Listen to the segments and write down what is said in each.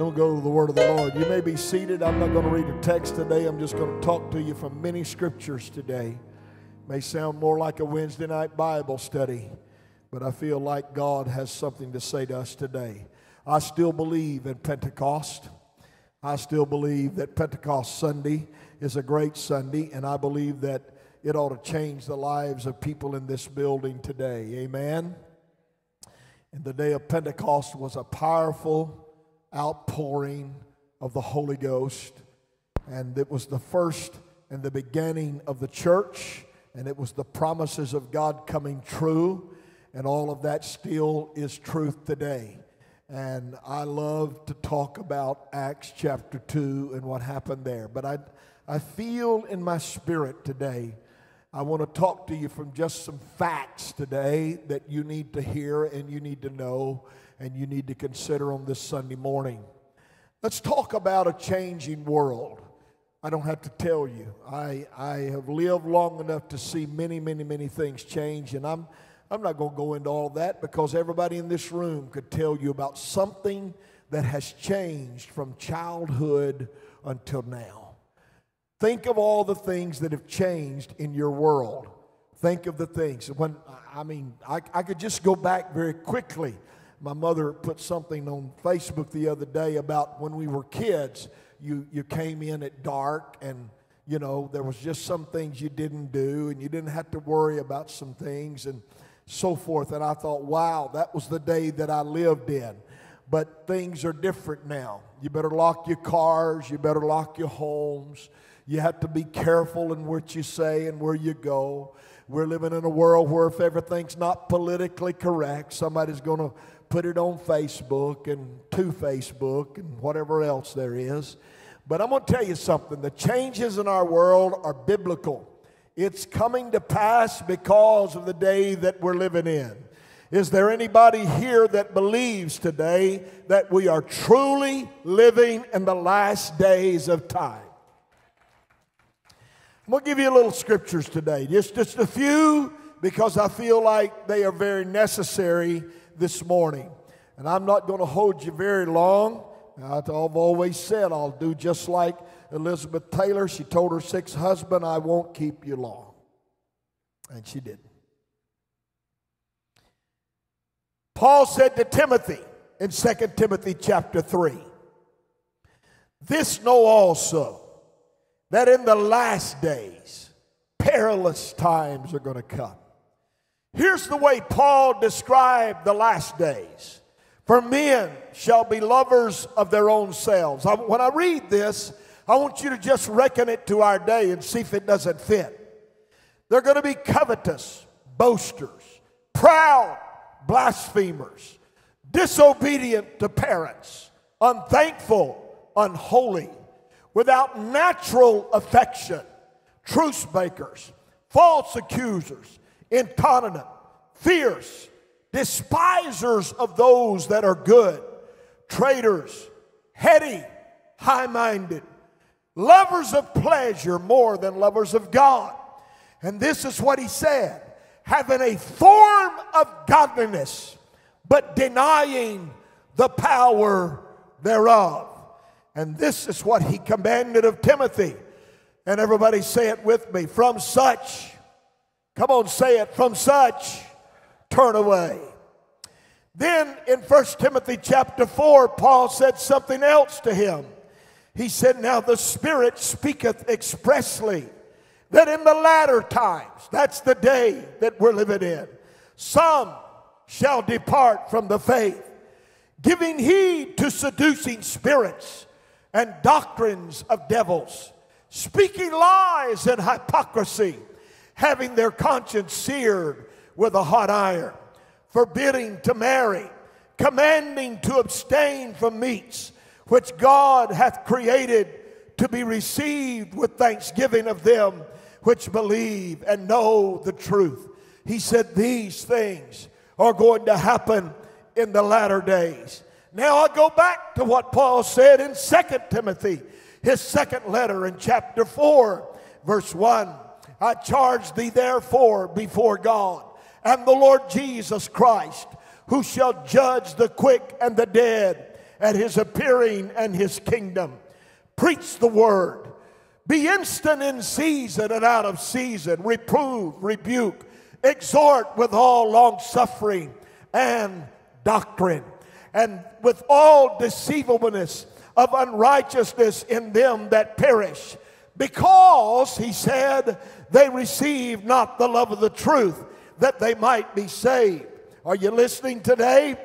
don't go to the word of the Lord. You may be seated. I'm not going to read a text today. I'm just going to talk to you from many scriptures today. May sound more like a Wednesday night Bible study, but I feel like God has something to say to us today. I still believe in Pentecost. I still believe that Pentecost Sunday is a great Sunday, and I believe that it ought to change the lives of people in this building today. Amen. And the day of Pentecost was a powerful outpouring of the Holy Ghost. And it was the first and the beginning of the church, and it was the promises of God coming true, and all of that still is truth today. And I love to talk about Acts chapter 2 and what happened there. But I, I feel in my spirit today, I want to talk to you from just some facts today that you need to hear and you need to know and you need to consider on this Sunday morning. Let's talk about a changing world. I don't have to tell you. I, I have lived long enough to see many, many, many things change, and I'm, I'm not going to go into all that because everybody in this room could tell you about something that has changed from childhood until now. Think of all the things that have changed in your world. Think of the things. When I mean, I, I could just go back very quickly my mother put something on Facebook the other day about when we were kids, you, you came in at dark and you know there was just some things you didn't do and you didn't have to worry about some things and so forth. And i thought wow that was the day that i lived in. But things are different now. You better lock your cars you better lock your homes. You have to be careful in what you say and where you go. We're living in a world where if everything's not politically correct somebody's going to put it on Facebook and to Facebook and whatever else there is. But I'm going to tell you something the changes in our world are biblical. It's coming to pass because of the day that we're living in. Is there anybody here that believes today that we are truly living in the last days of time? I'm going to give you a little scriptures today, just, just a few because I feel like they are very necessary this morning. And I'm not going to hold you very long. I've always said I'll do just like Elizabeth Taylor. She told her sixth husband, I won't keep you long. And she didn't. Paul said to Timothy in 2 Timothy chapter 3, This know also that in the last days perilous times are going to come. Here's the way Paul described the last days. For men shall be lovers of their own selves. I, when I read this, I want you to just reckon it to our day and see if it doesn't fit. They're going to be covetous, boasters, proud, blasphemers, disobedient to parents, unthankful, unholy, without natural affection, truce breakers, false accusers incontinent, fierce, despisers of those that are good, traitors, heady, high minded, lovers of pleasure more than lovers of God. And this is what he said having a form of godliness, but denying the power thereof. And this is what he commanded of Timothy. And everybody say it with me from such Come on, say it. From such, turn away. Then in 1 Timothy chapter 4, Paul said something else to him. He said, Now the Spirit speaketh expressly that in the latter times, that's the day that we're living in, some shall depart from the faith, giving heed to seducing spirits and doctrines of devils, speaking lies and hypocrisy having their conscience seared with a hot iron, forbidding to marry, commanding to abstain from meats which God hath created to be received with thanksgiving of them which believe and know the truth. He said these things are going to happen in the latter days. Now I go back to what Paul said in Second Timothy, his second letter in chapter 4, verse 1. I charge thee therefore before God and the Lord Jesus Christ, who shall judge the quick and the dead at his appearing and his kingdom. Preach the word. Be instant in season and out of season. Reprove, rebuke, exhort with all long suffering and doctrine, and with all deceivableness of unrighteousness in them that perish. Because, he said, they receive not the love of the truth, that they might be saved. Are you listening today?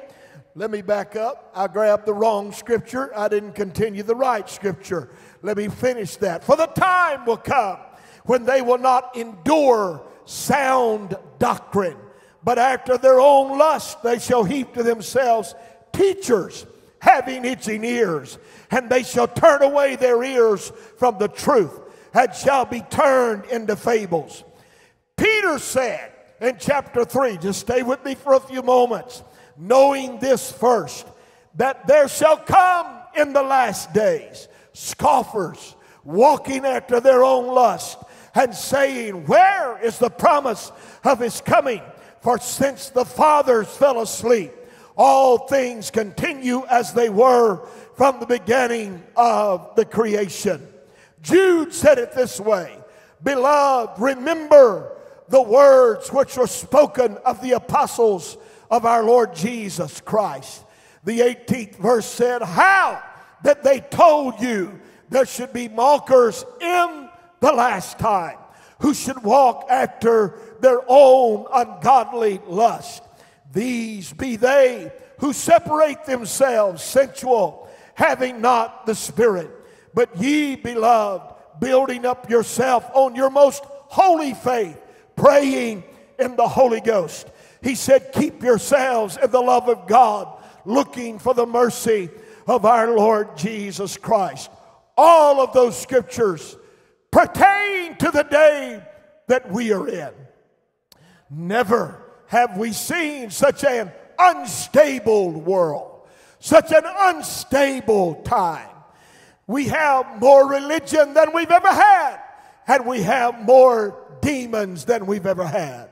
Let me back up. I grabbed the wrong scripture. I didn't continue the right scripture. Let me finish that. For the time will come when they will not endure sound doctrine, but after their own lust they shall heap to themselves teachers having itching ears, and they shall turn away their ears from the truth and shall be turned into fables. Peter said in chapter 3, just stay with me for a few moments, knowing this first, that there shall come in the last days scoffers walking after their own lust and saying, Where is the promise of his coming? For since the fathers fell asleep, all things continue as they were from the beginning of the creation. Jude said it this way Beloved, remember the words which were spoken of the apostles of our Lord Jesus Christ. The 18th verse said, How that they told you there should be mockers in the last time who should walk after their own ungodly lust. These be they who separate themselves sensual, having not the Spirit. But ye, beloved, building up yourself on your most holy faith, praying in the Holy Ghost. He said, Keep yourselves in the love of God, looking for the mercy of our Lord Jesus Christ. All of those scriptures pertain to the day that we are in. Never have we seen such an unstable world, such an unstable time. We have more religion than we've ever had, and we have more demons than we've ever had.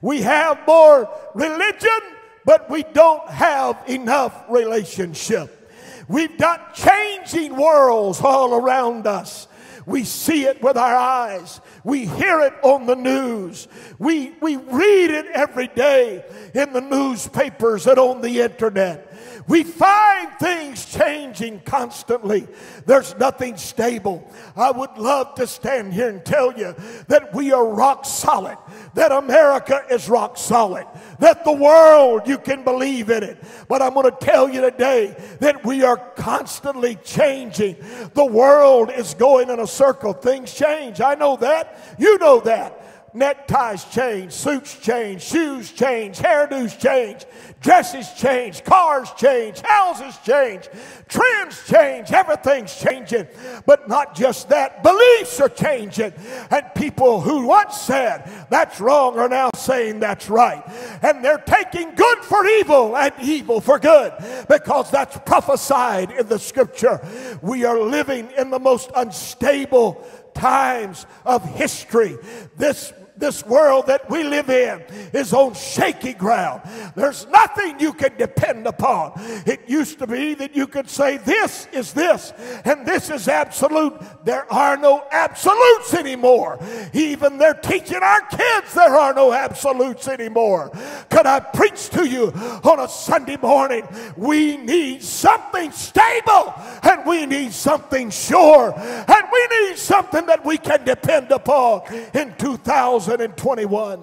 We have more religion, but we don't have enough relationship. We've got changing worlds all around us. We see it with our eyes. We hear it on the news. We, we read it every day in the newspapers and on the internet. We find things changing constantly. There's nothing stable. I would love to stand here and tell you that we are rock solid, that America is rock solid, that the world, you can believe in it. But I'm going to tell you today that we are constantly changing. The world is going in a circle. Things change. I know that. You know that neckties change, suits change, shoes change, hairdos change, dresses change, cars change, houses change, trends change, everything's changing. But not just that, beliefs are changing. And people who once said that's wrong are now saying that's right. And they're taking good for evil and evil for good because that's prophesied in the scripture. We are living in the most unstable times of history. This this world that we live in is on shaky ground. There's nothing you can depend upon. It used to be that you could say, This is this, and this is absolute. There are no absolutes anymore. Even they're teaching our kids there are no absolutes anymore. Could I preach to you on a Sunday morning? We need something stable, and we need something sure, and we need something that we can depend upon in 2000. 2021.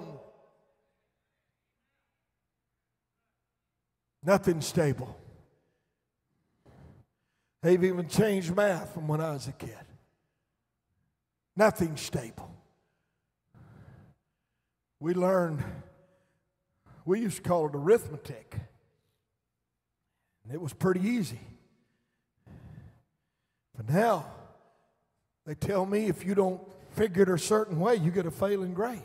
Nothing stable. They've even changed math from when I was a kid. Nothing stable. We learned, we used to call it arithmetic. And it was pretty easy. But now, they tell me if you don't figured a certain way, you get a failing grade.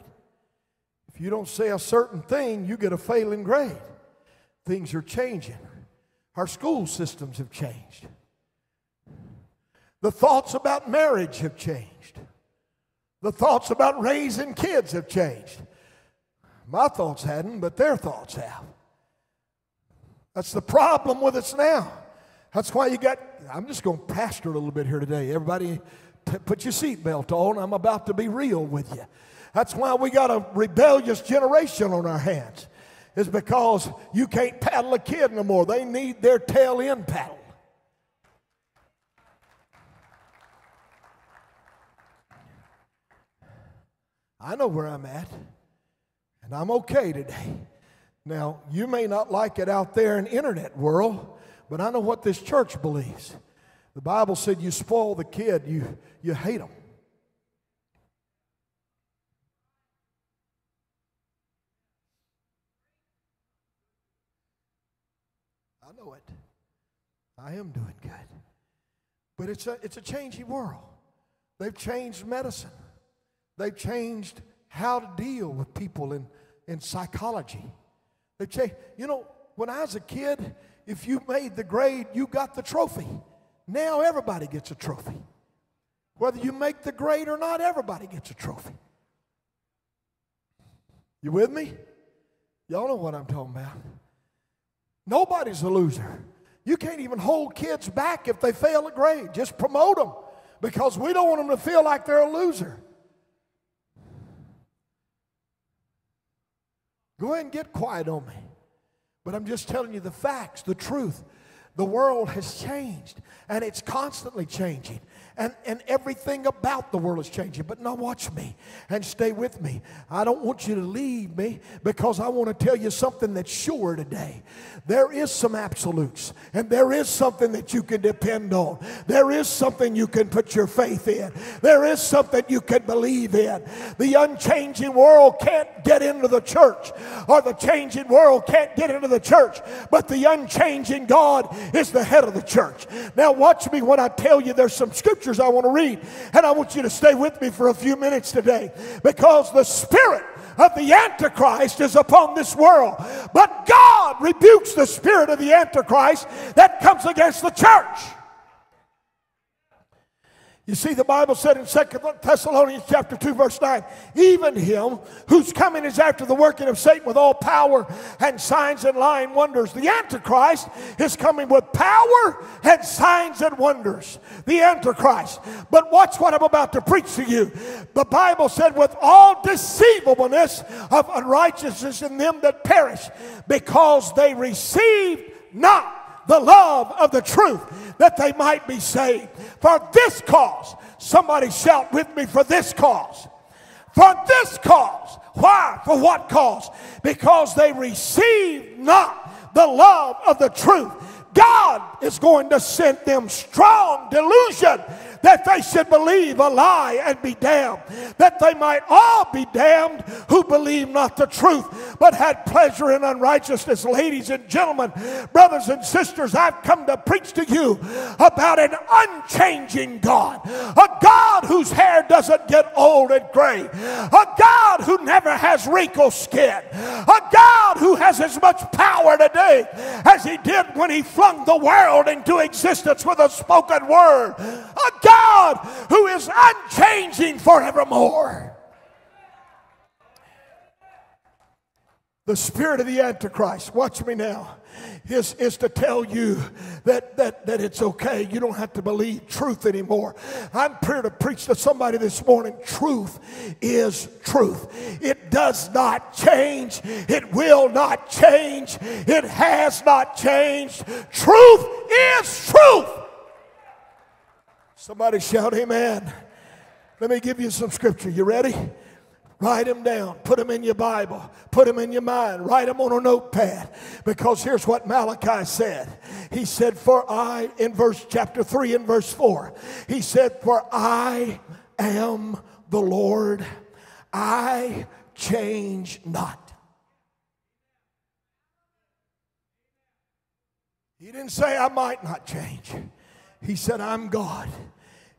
If you don't say a certain thing, you get a failing grade. Things are changing. Our school systems have changed. The thoughts about marriage have changed. The thoughts about raising kids have changed. My thoughts hadn't, but their thoughts have. That's the problem with us now. That's why you got, I'm just going to pastor a little bit here today. Everybody, put your seatbelt on. I'm about to be real with you. That's why we got a rebellious generation on our hands. Is because you can't paddle a kid no more. They need their tail end paddle. I know where I'm at, and I'm okay today. Now, you may not like it out there in internet world, but I know what this church believes. The Bible said you spoil the kid, you, you hate them. I know it. I am doing good. But it's a, it's a changing world. They've changed medicine. They've changed how to deal with people in, in psychology. They've changed. You know, when I was a kid, if you made the grade, you got the trophy. Now everybody gets a trophy. Whether you make the grade or not, everybody gets a trophy. You with me? Y'all know what I'm talking about. Nobody's a loser. You can't even hold kids back if they fail a grade. Just promote them because we don't want them to feel like they're a loser. Go ahead and get quiet on me. But I'm just telling you the facts, the truth. The world has changed and it's constantly changing and, and everything about the world is changing. But now watch me and stay with me. I don't want you to leave me because I want to tell you something that's sure today. There is some absolutes and there is something that you can depend on. There is something you can put your faith in. There is something you can believe in. The unchanging world can't get into the church or the changing world can't get into the church, but the unchanging God is the head of the church. Now watch me when I tell you there's some scripture scriptures I want to read. And I want you to stay with me for a few minutes today because the spirit of the Antichrist is upon this world. But God rebukes the spirit of the Antichrist that comes against the church. You see, the Bible said in Second Thessalonians chapter 2, verse 9, even him whose coming is after the working of Satan with all power and signs and lying wonders. The Antichrist is coming with power and signs and wonders. The Antichrist. But watch what I'm about to preach to you. The Bible said, with all deceivableness of unrighteousness in them that perish, because they received not the love of the truth that they might be saved. For this cause, somebody shout with me, for this cause. For this cause. Why? For what cause? Because they received not the love of the truth. God is going to send them strong delusion that they should believe a lie and be damned, that they might all be damned who believe not the truth, but had pleasure in unrighteousness. Ladies and gentlemen, brothers and sisters, I've come to preach to you about an unchanging God, a God whose hair doesn't get old and gray, a God who never has wrinkled skin, a God who has as much power today as he did when he flung the world into existence with a spoken word, a God who is unchanging forevermore. The spirit of the Antichrist, watch me now, is, is to tell you that, that, that it's okay. You don't have to believe truth anymore. I'm here to preach to somebody this morning. Truth is truth. It does not change. It will not change. It has not changed. Truth is truth. Somebody shout amen. Let me give you some scripture. You ready? Write them down. Put them in your Bible. Put them in your mind. Write them on a notepad. Because here's what Malachi said. He said, For I, in verse chapter 3 and verse 4, he said, For I am the Lord. I change not. He didn't say I might not change. He said, I'm God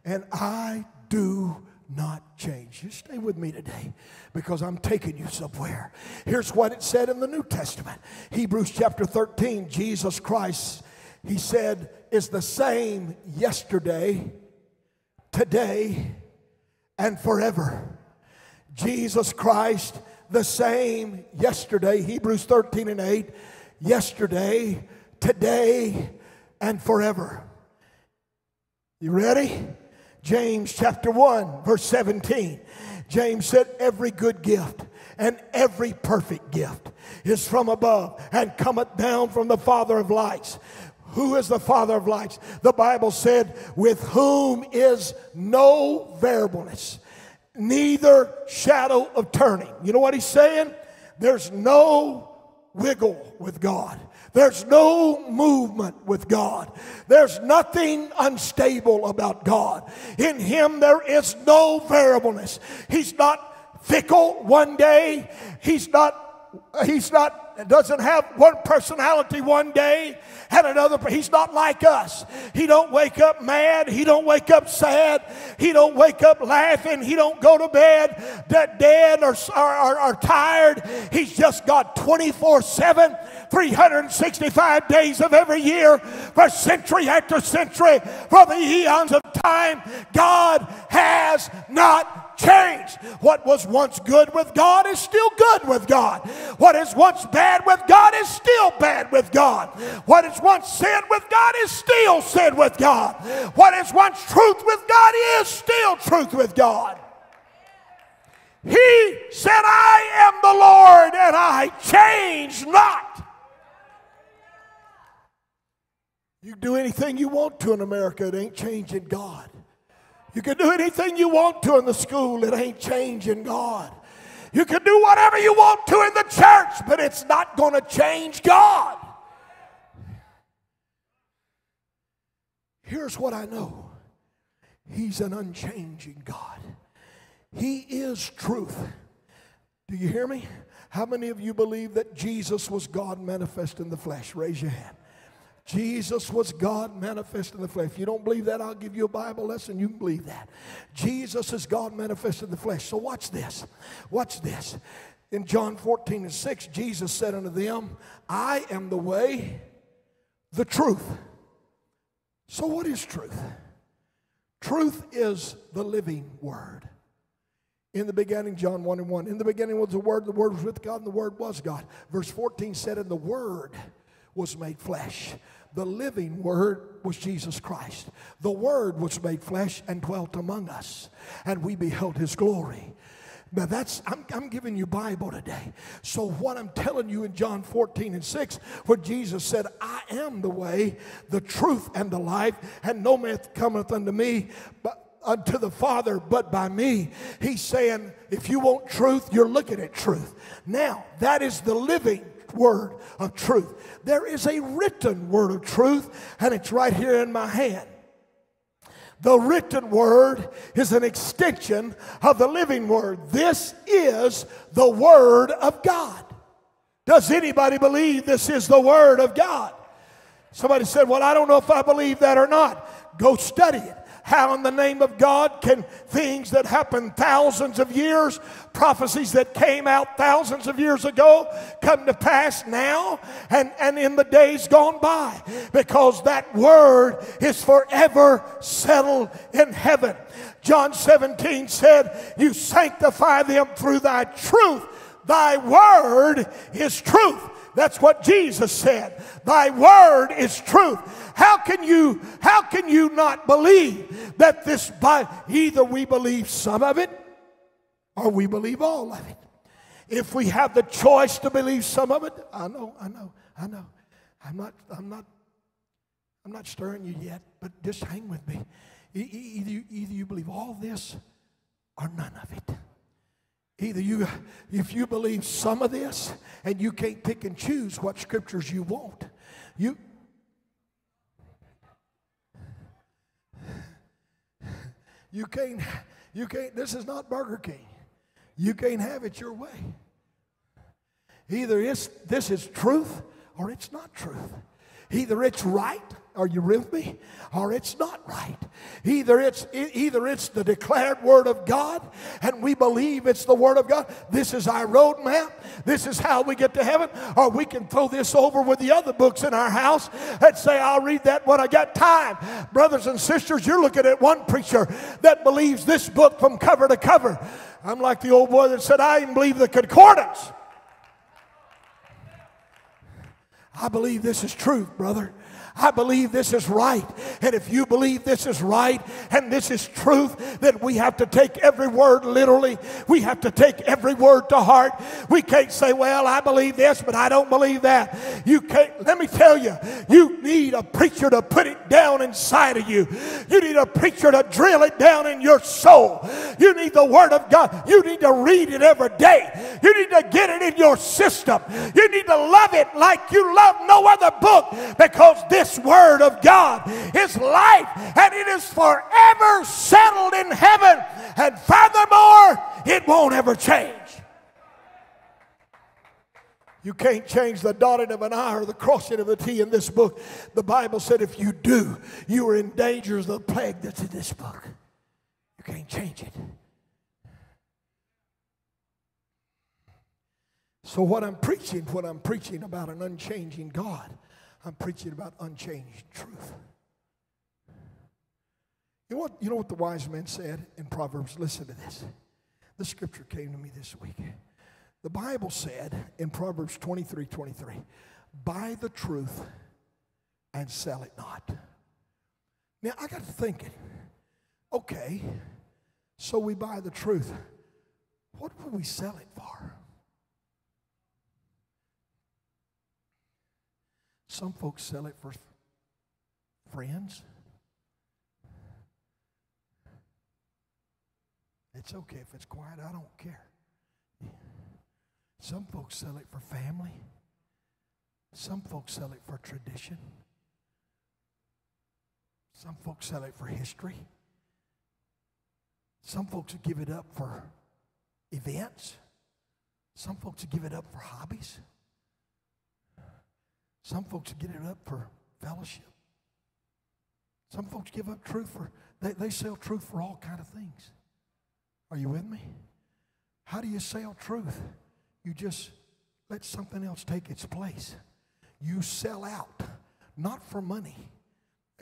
and I do not change. You stay with me today because I'm taking you somewhere. Here's what it said in the New Testament Hebrews chapter 13 Jesus Christ, he said, is the same yesterday, today, and forever. Jesus Christ, the same yesterday, Hebrews 13 and 8, yesterday, today, and forever. You ready? James chapter 1, verse 17. James said, Every good gift and every perfect gift is from above and cometh down from the Father of lights. Who is the Father of lights? The Bible said, With whom is no variableness, neither shadow of turning. You know what he's saying? There's no wiggle with God. There's no movement with God. There's nothing unstable about God. In Him, there is no variableness. He's not fickle one day. He's not, he's not doesn't have one personality one day and another he's not like us. He don't wake up mad. He don't wake up sad. He don't wake up laughing. He don't go to bed dead or, or, or tired. He's just got 24 7 365 days of every year for century after century for the eons of time god has not changed. What was once good with God is still good with God. What is once bad with God is still bad with God. What is once sin with God is still sin with God. What is once truth with God is still truth with God. He said, I am the Lord and I change not. You do anything you want to in America, it ain't changing God. You can do anything you want to in the school, it ain't changing God. You can do whatever you want to in the church, but it's not going to change God. Here's what I know He's an unchanging God, He is truth. Do you hear me? How many of you believe that Jesus was God manifest in the flesh? Raise your hand. Jesus was God manifest in the flesh. If you don't believe that, I'll give you a Bible lesson. You can believe that. Jesus is God manifest in the flesh. So watch this. Watch this. In John 14 and 6, Jesus said unto them, I am the way, the truth. So, what is truth? Truth is the living word. In the beginning, John 1 and 1. In the beginning was the Word, the Word was with God, and the Word was God. Verse 14 said, And the Word was made flesh. The living Word was Jesus Christ. The Word was made flesh and dwelt among us, and we beheld His glory. Now that's I'm, I'm, giving you Bible today. So what I'm telling you in John 14 and 6, where Jesus said, I am the way, the truth, and the life, and no man cometh unto me but unto the Father but by me. He's saying, if you want truth, you're looking at truth. Now, that is the living word of truth. There is a written word of truth, and it's right here in my hand. The written word is an extension of the living word. This is the word of God. Does anybody believe this is the word of God? Somebody said, Well, I don't know if I believe that or not. Go study it. How, in the name of God, can things that happened thousands of years, prophecies that came out thousands of years ago, come to pass now and, and in the days gone by? Because that word is forever settled in heaven. John 17 said, You sanctify them through thy truth. Thy word is truth. That's what Jesus said. Thy word is truth. How can you how can you not believe that this by either we believe some of it or we believe all of it? If we have the choice to believe some of it, I know, I know, I know. I'm not I'm not I'm not stirring you yet, but just hang with me. Either you, either you believe all this or none of it. Either you, if you believe some of this and you can't pick and choose what scriptures you want, you, you can't, you can't, this is not Burger King. You can't have it your way. Either it's, this is truth or it's not truth. Either it's right are you with me? Or it's not right. Either it's either it's the declared word of God, and we believe it's the word of God. This is our roadmap. This is how we get to heaven. Or we can throw this over with the other books in our house and say, "I'll read that when I got time." Brothers and sisters, you're looking at one preacher that believes this book from cover to cover. I'm like the old boy that said, "I even believe the concordance." I believe this is truth, brother. I believe this is right. And if you believe this is right and this is truth, then we have to take every word literally. We have to take every word to heart. We can't say, well, I believe this, but I don't believe that. You can't, let me tell you, you need a preacher to put it down inside of you. You need a preacher to drill it down in your soul. You need the Word of God. You need to read it every day. You need to get it in your system. You need to love it like you love no other book because this Word of God is life and it is forever settled in heaven. And furthermore, it won't ever change. You can't change the dotting of an I or the crossing of a T in this book. The Bible said if you do, you are in danger of the plague that's in this book. You can't change it. So, what I'm preaching, what I'm preaching about an unchanging God, I'm preaching about unchanged truth. You know what, you know what the wise men said in Proverbs? Listen to this. The scripture came to me this week. The Bible said in Proverbs 23 23, buy the truth and sell it not. Now I got to thinking, okay, so we buy the truth. What would we sell it for? Some folks sell it for friends. It's okay if it's quiet, I don't care. Some folks sell it for family. Some folks sell it for tradition. Some folks sell it for history. Some folks give it up for events. Some folks give it up for hobbies. Some folks get it up for fellowship. Some folks give up truth for, they, they sell truth for all kind of things. Are you with me? How do you sell truth? You just let something else take its place. You sell out, not for money.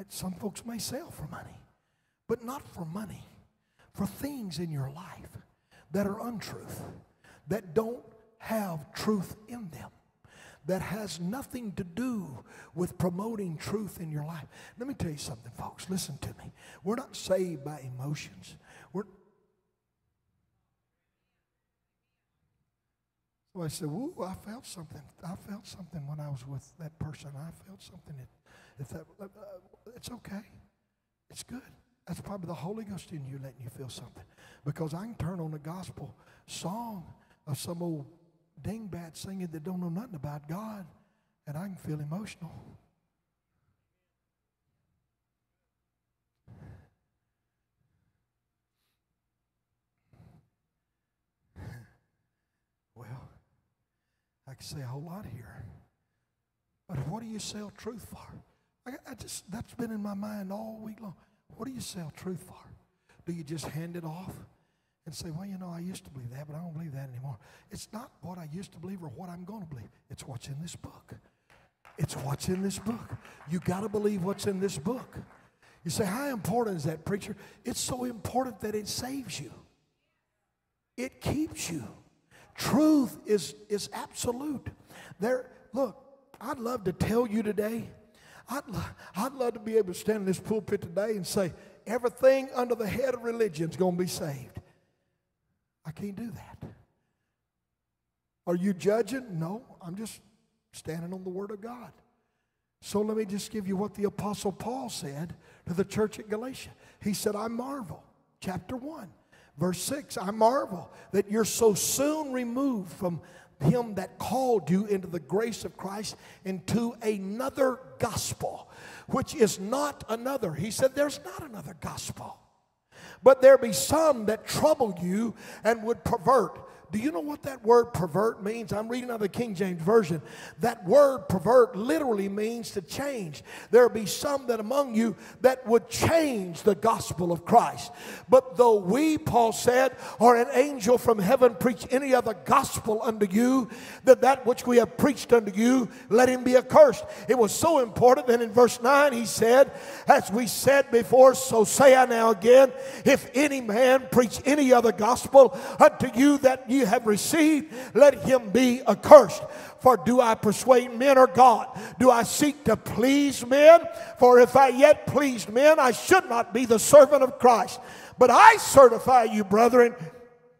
Some folks may sell for money, but not for money, for things in your life that are untruth, that don't have truth in them that has nothing to do with promoting truth in your life. Let me tell you something, folks. Listen to me. We're not saved by emotions. We're, So I said, "Woo! I felt something. I felt something when I was with that person. I felt something. If that, uh, it's okay. It's good. That's probably the Holy Ghost in you letting you feel something. Because I can turn on a gospel song of some old dingbat singing that don't know nothing about God, and I can feel emotional. well, I can say a whole lot here. But what do you sell truth for? I, I just that's been in my mind all week long. What do you sell truth for? Do you just hand it off and say, well, you know, I used to believe that, but I don't believe that anymore? It's not what I used to believe or what I'm going to believe. It's what's in this book. It's what's in this book. You got to believe what's in this book. You say, how important is that, preacher? It's so important that it saves you. It keeps you. Truth is, is absolute. There, look, I'd love to tell you today, I'd, I'd love to be able to stand in this pulpit today and say, everything under the head of religion is going to be saved. I can't do that. Are you judging? No, I'm just standing on the Word of God. So let me just give you what the Apostle Paul said to the church at Galatia. He said, I marvel, chapter 1. Verse 6 I marvel that you're so soon removed from him that called you into the grace of Christ into another gospel, which is not another. He said, There's not another gospel. But there be some that trouble you and would pervert do you know what that word pervert means? I'm reading out of the King James Version. That word pervert literally means to change. There be some that among you that would change the gospel of Christ. But though we, Paul said, or an angel from heaven preach any other gospel unto you, that that which we have preached unto you, let him be accursed. It was so important that in verse 9 he said, As we said before, so say I now again, if any man preach any other gospel unto you that ye have received, let him be accursed. For do I persuade men or God? Do I seek to please men? For if I yet pleased men, I should not be the servant of Christ. But I certify you, brethren,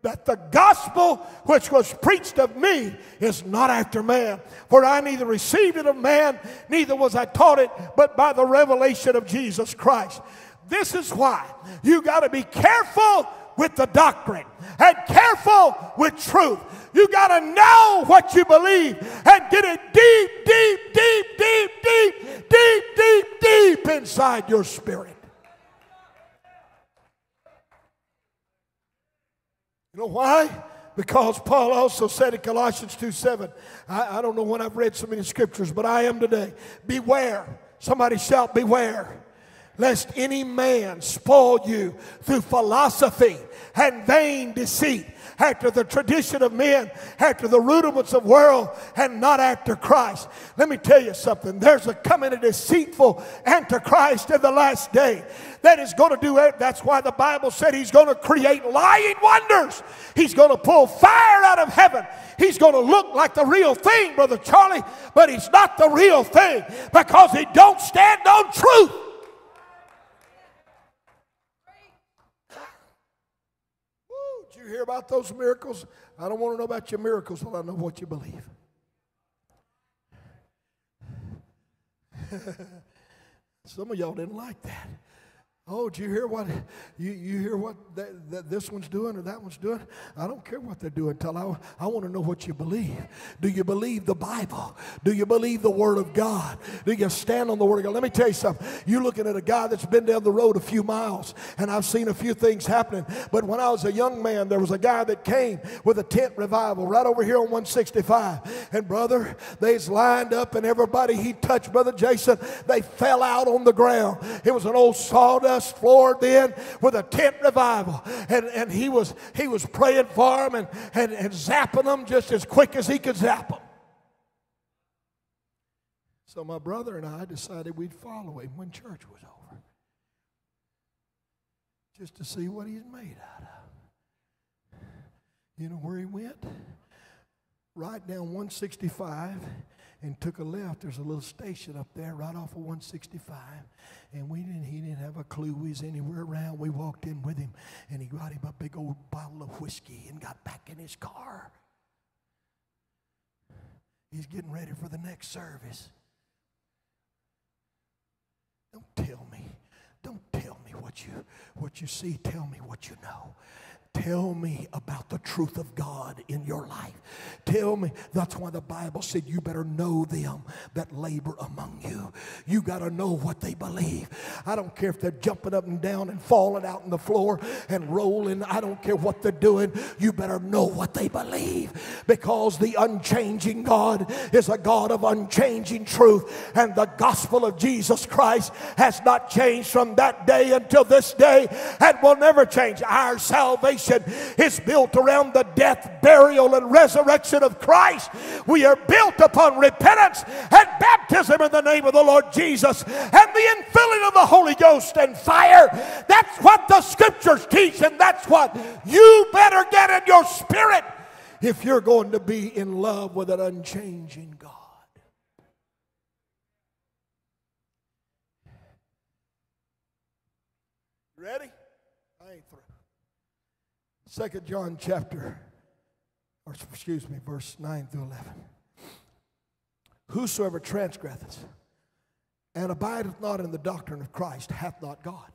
that the gospel which was preached of me is not after man. For I neither received it of man, neither was I taught it, but by the revelation of Jesus Christ. This is why you got to be careful with the doctrine and careful with truth. You got to know what you believe and get it deep, deep, deep, deep, deep, deep, deep, deep inside your spirit. You know why? Because Paul also said in Colossians 2 7, I, I don't know when I've read so many scriptures, but I am today. Beware. Somebody shout, Beware lest any man spoil you through philosophy and vain deceit, after the tradition of men, after the rudiments of the world, and not after Christ. Let me tell you something. There's a coming a deceitful antichrist in the last day that is going to do it. That's why the Bible said he's going to create lying wonders. He's going to pull fire out of heaven. He's going to look like the real thing, Brother Charlie, but he's not the real thing because he don't stand on truth. you hear about those miracles? I don't want to know about your miracles until I know what you believe. Some of y'all didn't like that. Oh, do you hear what you, you hear what that, that this one's doing or that one's doing? I don't care what they're doing. Tell I, I want to know what you believe. Do you believe the Bible? Do you believe the Word of God? Do you stand on the Word of God? Let me tell you something. You're looking at a guy that's been down the road a few miles, and I've seen a few things happening. But when I was a young man, there was a guy that came with a tent revival right over here on 165. And brother, they's lined up, and everybody he touched, brother Jason, they fell out on the ground. It was an old sawdust floor then with a tent revival. And, and he, was, he was praying for them and, and, and zapping them just as quick as he could zap them. So my brother and I decided we'd follow him when church was over. Just to see what he's made out of. You know where he went? Right down 165 and took a left. There's a little station up there right off of 165. And we didn't, he didn't have a clue he was anywhere around. We walked in with him and he got him a big old bottle of whiskey and got back in his car. He's getting ready for the next service. Don't tell me. Don't tell me what you what you see. Tell me what you know. Tell me about the truth of God in your life. Tell me. That's why the Bible said you better know them that labor among you. You got to know what they believe. I don't care if they're jumping up and down and falling out on the floor and rolling. I don't care what they're doing. You better know what they believe because the unchanging God is a God of unchanging truth. And the gospel of Jesus Christ has not changed from that day until this day and will never change. Our salvation salvation is built around the death, burial, and resurrection of Christ. We are built upon repentance and baptism in the name of the Lord Jesus and the infilling of the Holy Ghost and fire. That's what the scriptures teach, and that's what you better get in your spirit if you're going to be in love with an unchanging God. Ready? Second John chapter, or excuse me, verse 9 through 11. Whosoever transgresseth and abideth not in the doctrine of Christ hath not God.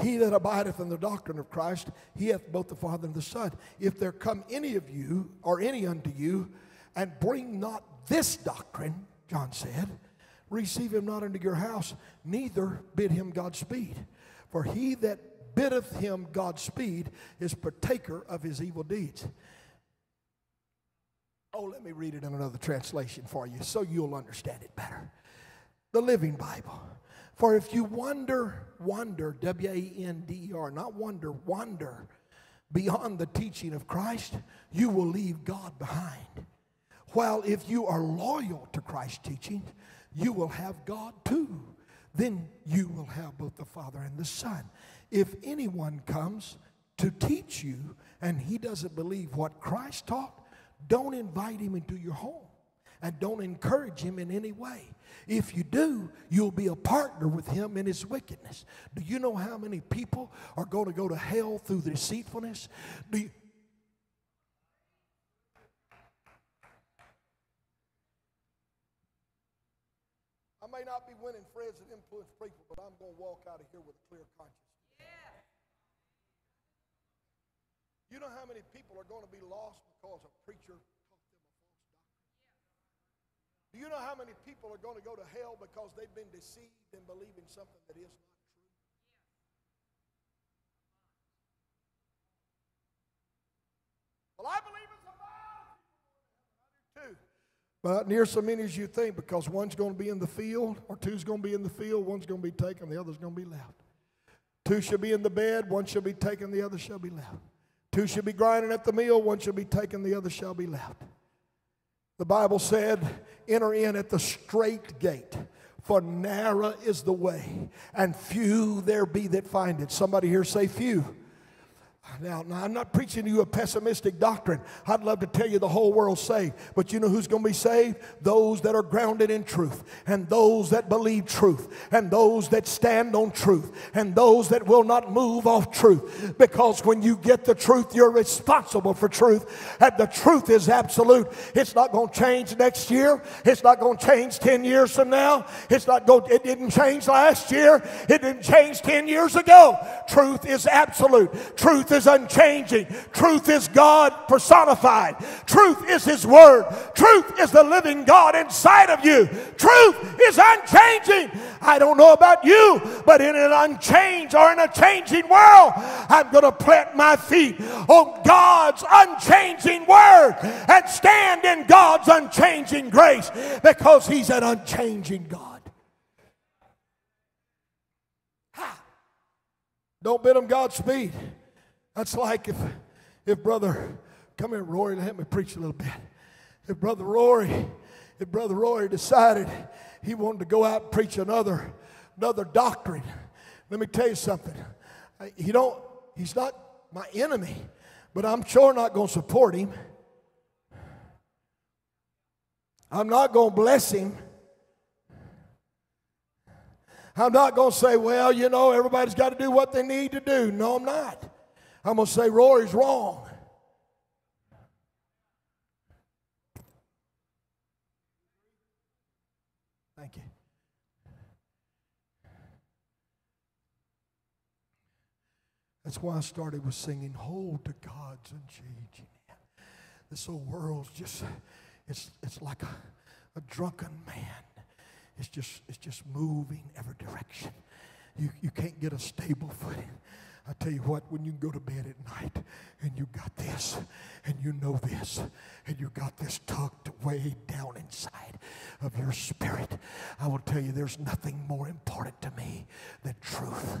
He that abideth in the doctrine of Christ, he hath both the Father and the Son. If there come any of you, or any unto you, and bring not this doctrine, John said, receive him not into your house, neither bid him Godspeed. For he that biddeth him Godspeed is partaker of his evil deeds. Oh, let me read it in another translation for you so you'll understand it better. The Living Bible. For if you wonder, wonder, W A N D E R, not wonder, wonder, beyond the teaching of Christ, you will leave God behind. While if you are loyal to Christ's teaching, you will have God too. Then you will have both the Father and the Son. If anyone comes to teach you and he doesn't believe what Christ taught, don't invite him into your home and don't encourage him in any way. If you do, you'll be a partner with him in his wickedness. Do you know how many people are going to go to hell through deceitfulness? Do you, I may not be winning friends and influence people, but I'm going to walk out of here with a clear conscience. You know how many people are going to be lost because a preacher taught them a false doctrine? Do you know how many people are going to go to hell because they've been deceived and believing something that is not true? Well, I believe it's a about too. But near so many as you think because one's going to be in the field or two's going to be in the field, one's going to be taken, the other's going to be left. Two shall be in the bed, one shall be taken, the other shall be left. Two shall be grinding at the mill, one shall be taken, the other shall be left. The Bible said, Enter in at the strait gate, for narrow is the way, and few there be that find it. Somebody here say, Few. Now, now, I'm not preaching to you a pessimistic doctrine. I'd love to tell you the whole world's saved. But you know who's going to be saved? Those that are grounded in truth, and those that believe truth, and those that stand on truth, and those that will not move off truth. Because when you get the truth, you're responsible for truth. And the truth is absolute. It's not going to change next year. It's not going to change 10 years from now. It's not going, it didn't change last year. It didn't change 10 years ago. Truth is absolute. Truth is is unchanging. Truth is God personified. Truth is His Word. Truth is the living God inside of you. Truth is unchanging. I don't know about you, but in an unchanged or in a changing world, I'm going to plant my feet on God's unchanging Word and stand in God's unchanging grace because He's an unchanging God. Don't bid him Godspeed. That's like if, if brother, come here, Rory, let me preach a little bit. If brother Rory, if brother Rory decided he wanted to go out and preach another, another doctrine, let me tell you something. Uh, he don't, he's not my enemy, but I'm sure not going to support him. I'm not going to bless him. I'm not going to say, well, you know, everybody's got to do what they need to do. No, I'm not. I'm going to say Rory's wrong. Thank you. That's why I started with singing, Hold to God's unchanging hand. This whole world's just, it's, it's like a, a drunken man. It's just, it's just moving every direction. You, you can't get a stable footing. I tell you what, when you go to bed at night and you got this and you know this and you got this tucked way down inside of your spirit, I will tell you there's nothing more important to me than truth.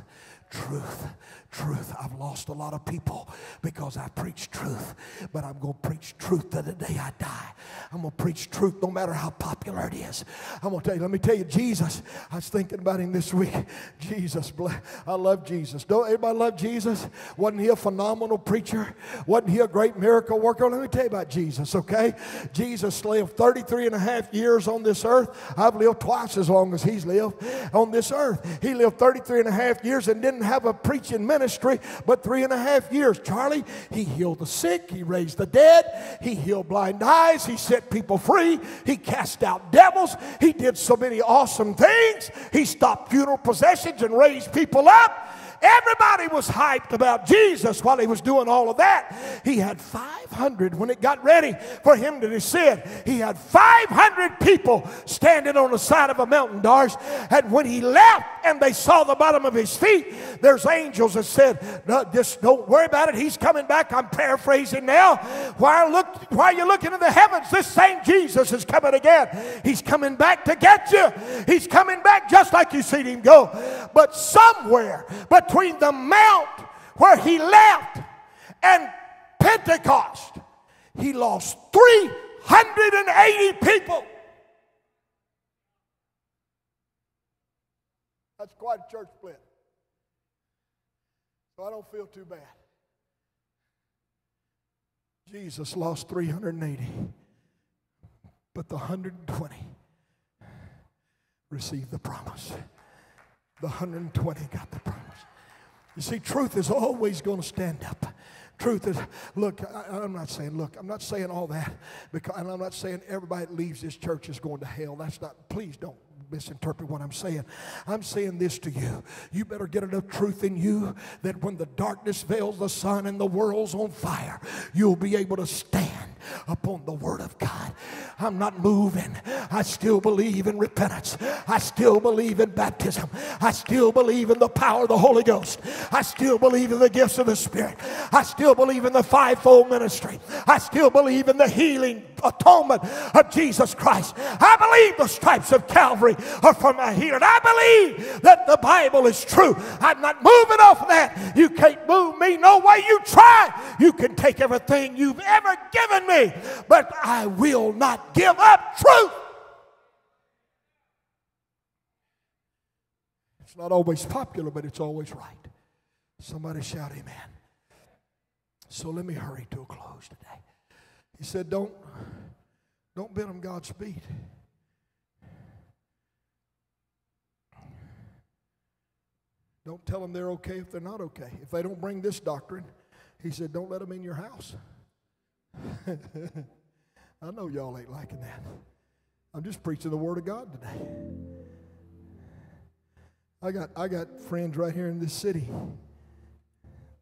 Truth, truth. I've lost a lot of people because I preach truth, but I'm going to preach truth to the day I die. I'm going to preach truth no matter how popular it is. I'm going to tell you, let me tell you, Jesus, I was thinking about him this week. Jesus, bless I love Jesus. Don't everybody love Jesus? Wasn't he a phenomenal preacher? Wasn't he a great miracle worker? Let me tell you about Jesus, okay? Jesus lived 33 and a half years on this earth. I've lived twice as long as he's lived on this earth. He lived 33 and a half years and didn't have a preaching ministry but three and a half years. Charlie, he healed the sick, he raised the dead, he healed blind eyes, he set people free, he cast out devils, he did so many awesome things. He stopped funeral processions and raised people up. Everybody was hyped about Jesus while he was doing all of that. He had 500 when it got ready for him to descend. He had 500 people standing on the side of a mountain, Dars. And when he left and they saw the bottom of his feet, there's angels that said, no, just don't worry about it. He's coming back. I'm paraphrasing now. Why look, while you're looking in the heavens, this same Jesus is coming again. He's coming back to get you. He's coming back just like you seen him go. But somewhere, but between the mount where he left and Pentecost, he lost 380 people. That's quite a church split. So I don't feel too bad. Jesus lost 380, but the 120 received the promise. The 120 got the promise. You see, truth is always going to stand up. Truth is, look, I, am not saying, look, I'm not saying all that, because, and I'm not saying everybody that leaves this church is going to hell. That's not, please don't misinterpret what I'm saying. I'm saying this to you. You better get enough truth in you that when the darkness veils the sun and the world's on fire, you'll be able to stand upon the Word of God. I'm not moving. I still believe in repentance. I still believe in baptism. I still believe in the power of the Holy Ghost. I still believe in the gifts of the Spirit. I still believe in the fivefold ministry. I still believe in the healing atonement of Jesus Christ. I believe the stripes of Calvary are for my healing. I believe that the Bible is true. I'm not moving off of that. You can't move me no way you try. You can take everything you've ever given me, but I will not give up truth. It's not always popular, but it's always right. Somebody shout amen. So let me hurry to a close today. He said, Don't, don't bid them Godspeed. Don't tell them they're okay if they're not okay. If they don't bring this doctrine, he said, don't let them in your house. I know y'all ain't liking that. I'm just preaching the Word of God today. I got, I got friends right here in this city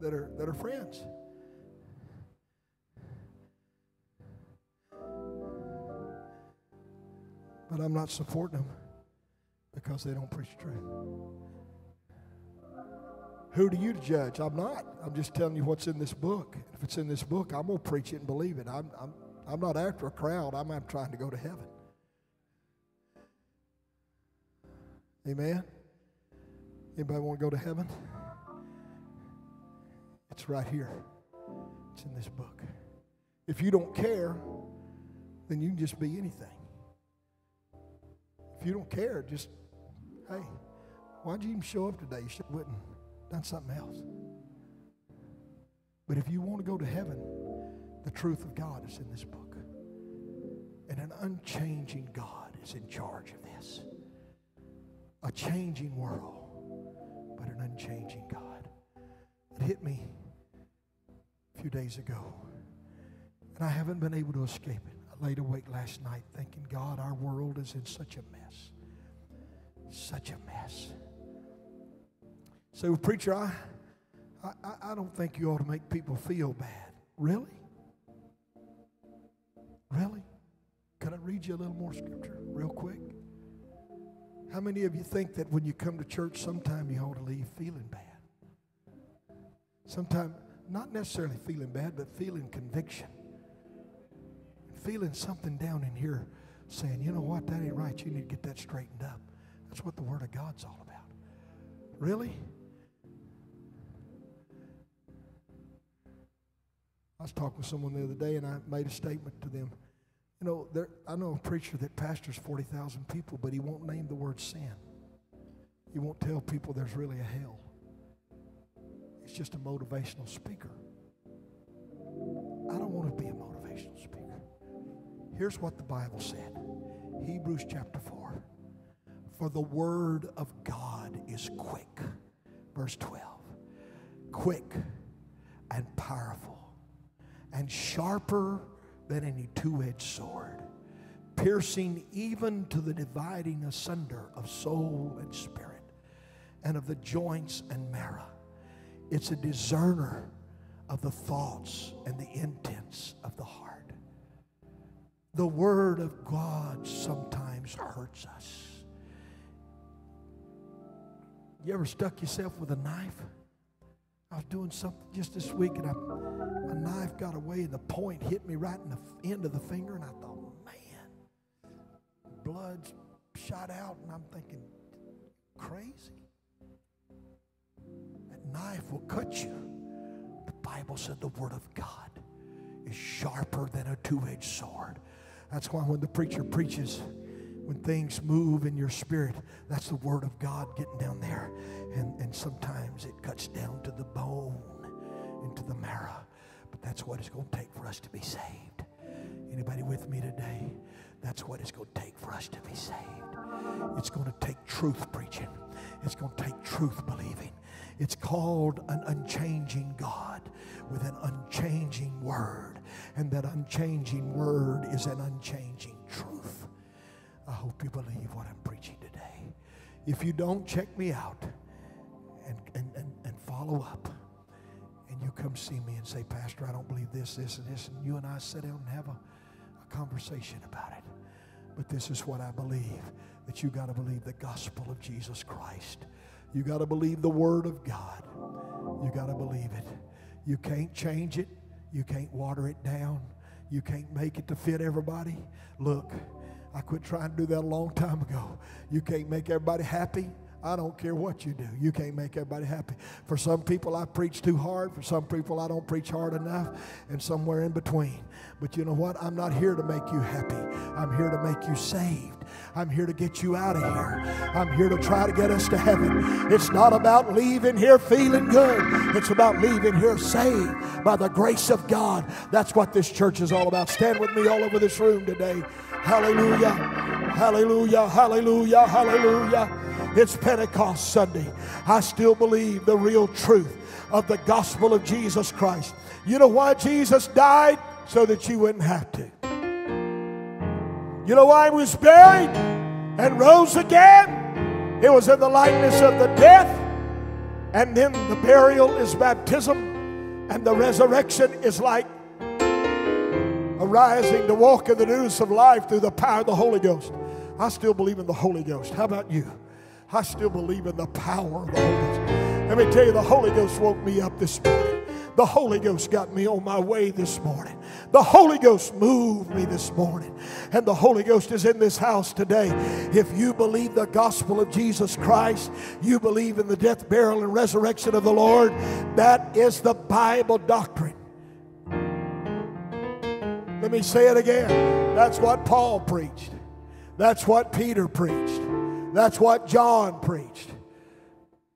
that are, that are friends. But I'm not supporting them because they don't preach truth. Who do you judge? I'm not. I'm just telling you what's in this book. If it's in this book, I'm going to preach it and believe it. I'm, I'm, I'm not after a crowd, I'm, I'm trying to go to heaven. Amen? Anybody want to go to heaven? It's right here. It's in this book. If you don't care, then you can just be anything. If you don't care, just, hey, why'd you even show up today? You should wouldn't done something else. But if you want to go to heaven, the truth of God is in this book. And an unchanging God is in charge of this. A changing world, but an unchanging God. It hit me a few days ago, and I haven't been able to escape it. I laid awake last night thinking, God, our world is in such a mess. Such a mess. Say, well, preacher, I, I, I don't think you ought to make people feel bad. Really? Really? Can I read you a little more scripture real quick? How many of you think that when you come to church, sometime you ought to leave feeling bad? Sometimes, not necessarily feeling bad, but feeling conviction. Feeling something down in here saying, you know what, that ain't right. You need to get that straightened up. That's what the Word of God's all about. Really? I was talking with someone the other day, and I made a statement to them. You know, there, I know a preacher that pastors 40,000 people, but he won't name the word sin. He won't tell people there's really a hell. He's just a motivational speaker. I don't want to be a motivational speaker. Here's what the Bible said Hebrews chapter 4. For the word of God is quick. Verse 12. Quick and powerful and sharper than any two edged sword, piercing even to the dividing asunder of soul and spirit, and of the joints and marrow. It's a discerner of the thoughts and the intents of the heart. The Word of God sometimes hurts us. You ever stuck yourself with a knife? I was doing something just this week and I, my knife got away and the point hit me right in the end of the finger and I thought, man, blood shot out and I'm thinking, crazy? That knife will cut you. The Bible said the Word of God is sharper than a two-edged sword. That's why when the preacher preaches, when things move in your spirit, that's the Word of God getting down there. And, and sometimes it cuts down to the bone, into the marrow. But that's what it's going to take for us to be saved. Anybody with me today? That's what it's going to take for us to be saved. It's going to take truth preaching. It's going to take truth believing. It's called an unchanging God with an unchanging word. And that unchanging word is an unchanging truth. I hope you believe what I'm preaching today. If you don't, check me out and, and, and, and follow up. And you come see me and say, Pastor, I don't believe this, this, and this. And you and I sit down and have a, a conversation about it. But this is what I believe that you got to believe the gospel of Jesus Christ. You got to believe the word of God. You got to believe it. You can't change it. You can't water it down. You can't make it to fit everybody. Look, I quit trying to do that a long time ago. You can't make everybody happy. I don't care what you do. You can't make everybody happy. For some people, I preach too hard. For some people, I don't preach hard enough. And somewhere in between. But you know what? I'm not here to make you happy. I'm here to make you saved. I'm here to get you out of here. I'm here to try to get us to heaven. It's not about leaving here feeling good, it's about leaving here saved by the grace of God. That's what this church is all about. Stand with me all over this room today. Hallelujah. Hallelujah. Hallelujah. Hallelujah. It's Pentecost Sunday. I still believe the real truth of the gospel of Jesus Christ. You know why Jesus died? So that you wouldn't have to. You know why he was buried and rose again? It was in the likeness of the death, and then the burial is baptism, and the resurrection is like arising to walk in the news of life through the power of the Holy Ghost. I still believe in the Holy Ghost. How about you? I still believe in the power of the Holy Ghost. Let me tell you, the Holy Ghost woke me up this morning. The Holy Ghost got me on my way this morning. The Holy Ghost moved me this morning. And the Holy Ghost is in this house today. If you believe the gospel of Jesus Christ, you believe in the death, burial, and resurrection of the Lord, that is the Bible doctrine. Let me say it again. That's what Paul preached. That's what Peter preached. That's what John preached.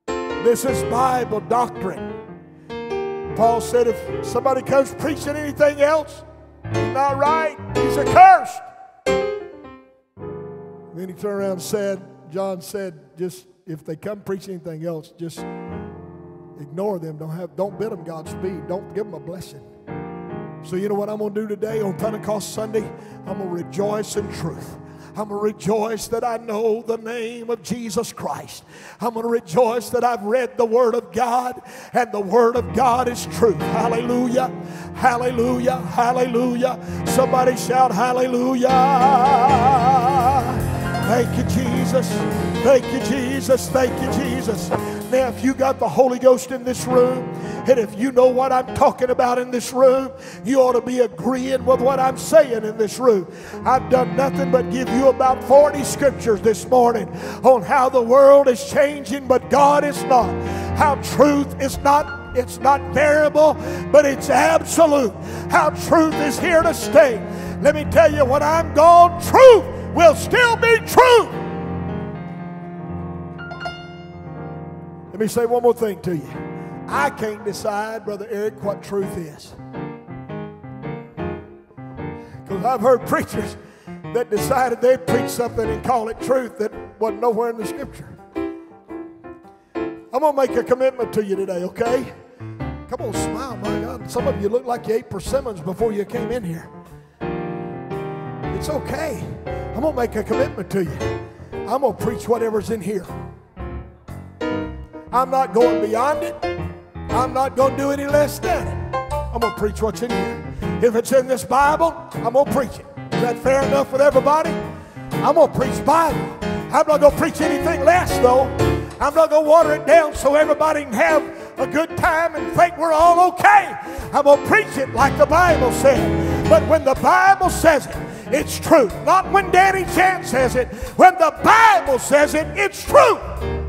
This is Bible doctrine. Paul said, if somebody comes preaching anything else, he's not right, he's accursed. Then he turned around and said, John said, just if they come preach anything else, just ignore them. Don't have don't bid them Godspeed. Don't give them a blessing. So you know what I'm gonna do today on Pentecost Sunday? I'm gonna rejoice in truth. I'm going to rejoice that I know the name of Jesus Christ. I'm going to rejoice that I've read the Word of God and the Word of God is true. Hallelujah. Hallelujah. Hallelujah. Somebody shout hallelujah. Thank you, Jesus. Thank you, Jesus. Thank you, Jesus. Now, if you got the Holy Ghost in this room, and if you know what I'm talking about in this room, you ought to be agreeing with what I'm saying in this room. I've done nothing but give you about 40 scriptures this morning on how the world is changing, but God is not. How truth is not it's not variable, but it's absolute. How truth is here to stay. Let me tell you, when I'm gone, truth will still be true. Let me say one more thing to you. I can't decide, Brother Eric, what truth is. Because I've heard preachers that decided they'd preach something and call it truth that wasn't nowhere in the scripture. I'm going to make a commitment to you today, okay? Come on, smile, my God. Some of you look like you ate persimmons before you came in here. It's okay. I'm going to make a commitment to you. I'm going to preach whatever's in here. I'm not going beyond it. I'm not going to do any less than it. I'm going to preach what's in here. If it's in this Bible, I'm going to preach it. Is that fair enough with everybody? I'm going to preach Bible. I'm not going to preach anything less, though. I'm not going to water it down so everybody can have a good time and think we're all okay. I'm going to preach it like the Bible said. But when the Bible says it, it's true. Not when Danny Chan says it. When the Bible says it, it's true.